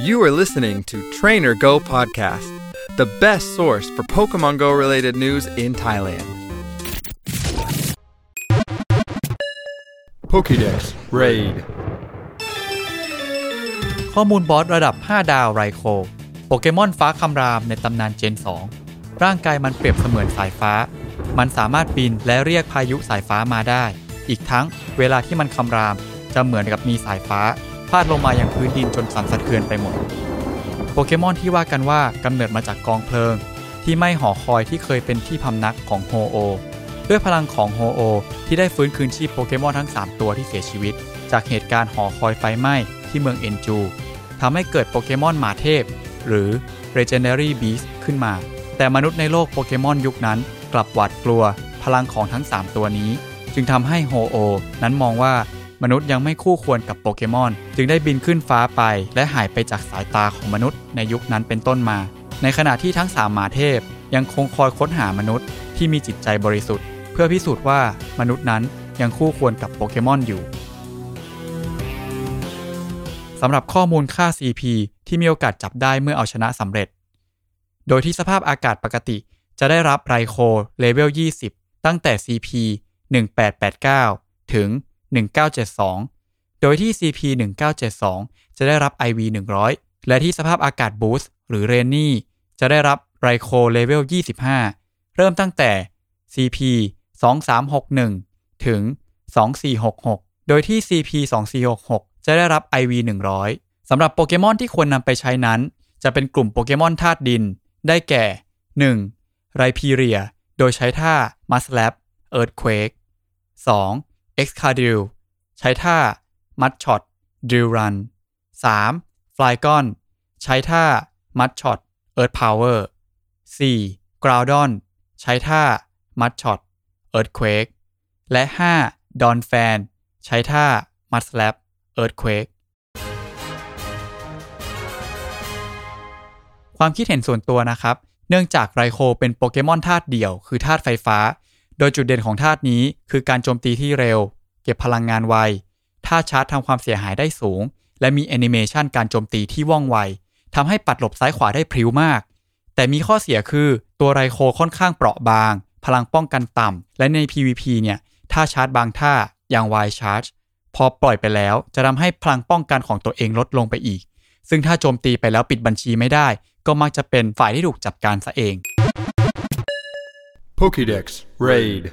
You are listening to Trainer Go Podcast, the best source for Pokemon Go related news in Thailand. Pokédex Raid ข้อมูลบอสระดับ 5 ดาวไรโค โปเกมอนฟ้าคำรามในตำนานเจน 2 ร่างกายมันเปรียบเสมือนสายฟ้า มันสามารถบินและเรียกพายุสายฟ้ามาได้ อีกทั้งเวลาที่มันคำรามจะเหมือนกับมีสายฟ้า พาดลงมาอยังพื้นดินจนสั่นสะเทือนไปหมด โปเกมอนที่ว่ากันว่ากำเนิดมาจากกองเพลิง ที่ไม่หอคอยที่เคยเป็นที่พำนักของโฮโอด้วยพลังของโฮโอที่ได้ฟื้นคืนชีพโปเกมอนทั้ง 3 ตัวที่เสียชีวิต จากเหตุการณ์หอคอยไฟไหม้ที่เมืองเอนจูทำให้เกิดโปเกมอนหมาเทพ หรือ Legendary Beast ขึ้นมา แต่มนุษย์ในโลกโปเกมอนยุคนั้น กลับหวาดกลัว พลังของทั้ง 3 ตัวนี้ จึงทำให้โฮโอนั้นมองว่า มนุษย์ยังไม่คู่ควรกับโปเกมอน จึงได้บินขึ้นฟ้าไป และหายไปจากสายตาของมนุษย์ในยุคนั้นเป็นต้นมา ในขณะที่ทั้งสามหมาเทพ ยังคงคอยค้นหามนุษย์ที่มีจิตใจบริสุทธิ์ เพื่อพิสูจน์ว่ามนุษย์นั้นยังคู่ควรกับโปเกมอนอยู่สำหรับข้อมูลค่า CP ที่มีโอกาสจับได้เมื่อเอาชนะสำเร็จ โดยที่สภาพอากาศปกติจะได้รับ Raikou level 20 ตั้งแต่ CP 1889 ถึง 1972 โดยที่ CP1972 จะได้รับ IV100 และที่สภาพอากาศ boost หรือ rainy จะได้รับ Raikou level 25 เริ่มตั้งแต่ CP 2361 ถึง 2466 โดยที่ CP 2466 จะได้รับ IV 100สำหรับโปเกมอนที่ควรนำไปใช้นั้น จะเป็นกลุ่มโปเกมอนธาตุดิน ได้แก่ 1. Rhyperior โดยใช้ท่า Mud Slap Earthquake 2. Excadrill ใช้ท่า Mud Shot Drill Run 3. Flygon ใช้ท่า Mud Shot Earth Power 4. Groudon ใช้ท่า Mud Shot Earthquake และ 5. ดอนแฟน ใช้ท่ามัดสแลปเอิร์ธเควกความคิดเห็นส่วนตัวนะครับ เนื่องจากไรโคเป็นโปเกมอนธาตุเดี่ยว คือธาตุไฟฟ้า โดยจุดเด่นของธาตุนี้คือการโจมตีที่เร็ว ก็บพลังงานไวท่าชาร์จทำความเสียหายได้สูง และมีแอนิเมชันการโจมตีที่ว่องไวทำให้ปัดหลบซ้ายขวาได้พริ้วมาก แต่มีข้อเสียคือตัวไรโคค่อนข้างเปราะบาง พลังป้องกันต่ำ และใน PVP เนี่ยท่าชาร์จบางท่าอย่าง Y Charge พอปล่อยไปแล้วจะทำให้พลังป้องกันของตัวเองลดลงไปอีก ซึ่งถ้าโจมตีไปแล้วปิดบัญชีไม่ได้ ก็มักจะเป็นฝ่ายที่ถูกจัดการซะเอง Pokédex Raid